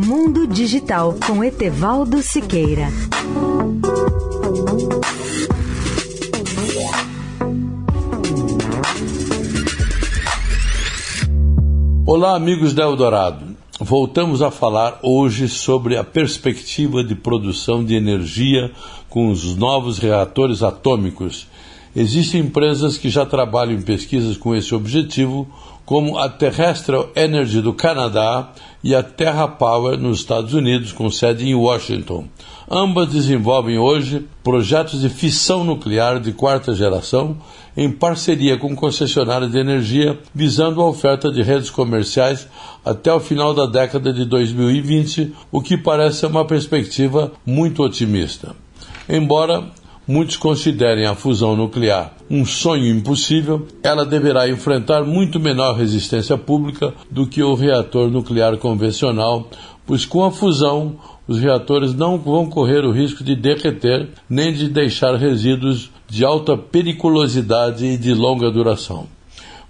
Mundo Digital com Etevaldo Siqueira. Olá, amigos da Eldorado. Voltamos a falar hoje sobre a perspectiva de produção de energia com os novos reatores atômicos. Existem empresas que já trabalham em pesquisas com esse objetivo, como a Terrestrial Energy do Canadá e a Terra Power nos Estados Unidos, com sede em Washington. Ambas desenvolvem hoje projetos de fissão nuclear de quarta geração em parceria com concessionárias de energia, visando a oferta de redes comerciais até o final da década de 2020, o que parece uma perspectiva muito otimista. Embora muitos considerem a fusão nuclear um sonho impossível, ela deverá enfrentar muito menor resistência pública do que o reator nuclear convencional, pois com a fusão os reatores não vão correr o risco de derreter nem de deixar resíduos de alta periculosidade e de longa duração.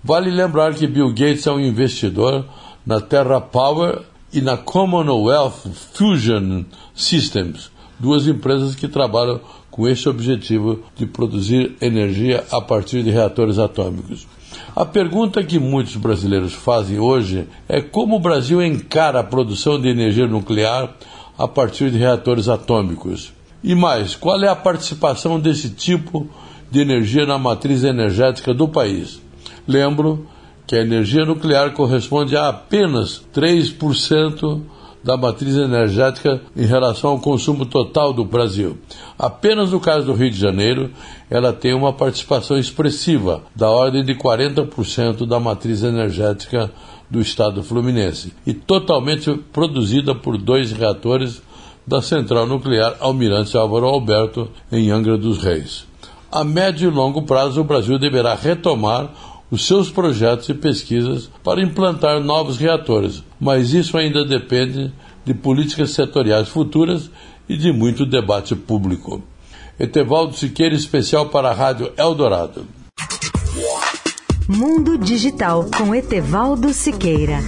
Vale lembrar que Bill Gates é um investidor na Terra Power e na Commonwealth Fusion Systems, duas empresas que trabalham com esse objetivo de produzir energia a partir de reatores atômicos. A pergunta que muitos brasileiros fazem hoje é como o Brasil encara a produção de energia nuclear a partir de reatores atômicos. E mais, qual é a participação desse tipo de energia na matriz energética do país? Lembro que a energia nuclear corresponde a apenas 3% da matriz energética em relação ao consumo total do Brasil. Apenas no caso do Rio de Janeiro, ela tem uma participação expressiva, da ordem de 40% da matriz energética do estado fluminense e totalmente produzida por dois reatores da central nuclear Almirante Álvaro Alberto em Angra dos Reis. A médio e longo prazo, o Brasil deverá retomar os seus projetos e pesquisas para implantar novos reatores, mas isso ainda depende de políticas setoriais futuras e de muito debate público. Etevaldo Siqueira, especial para a Rádio Eldorado. Mundo Digital com Etevaldo Siqueira.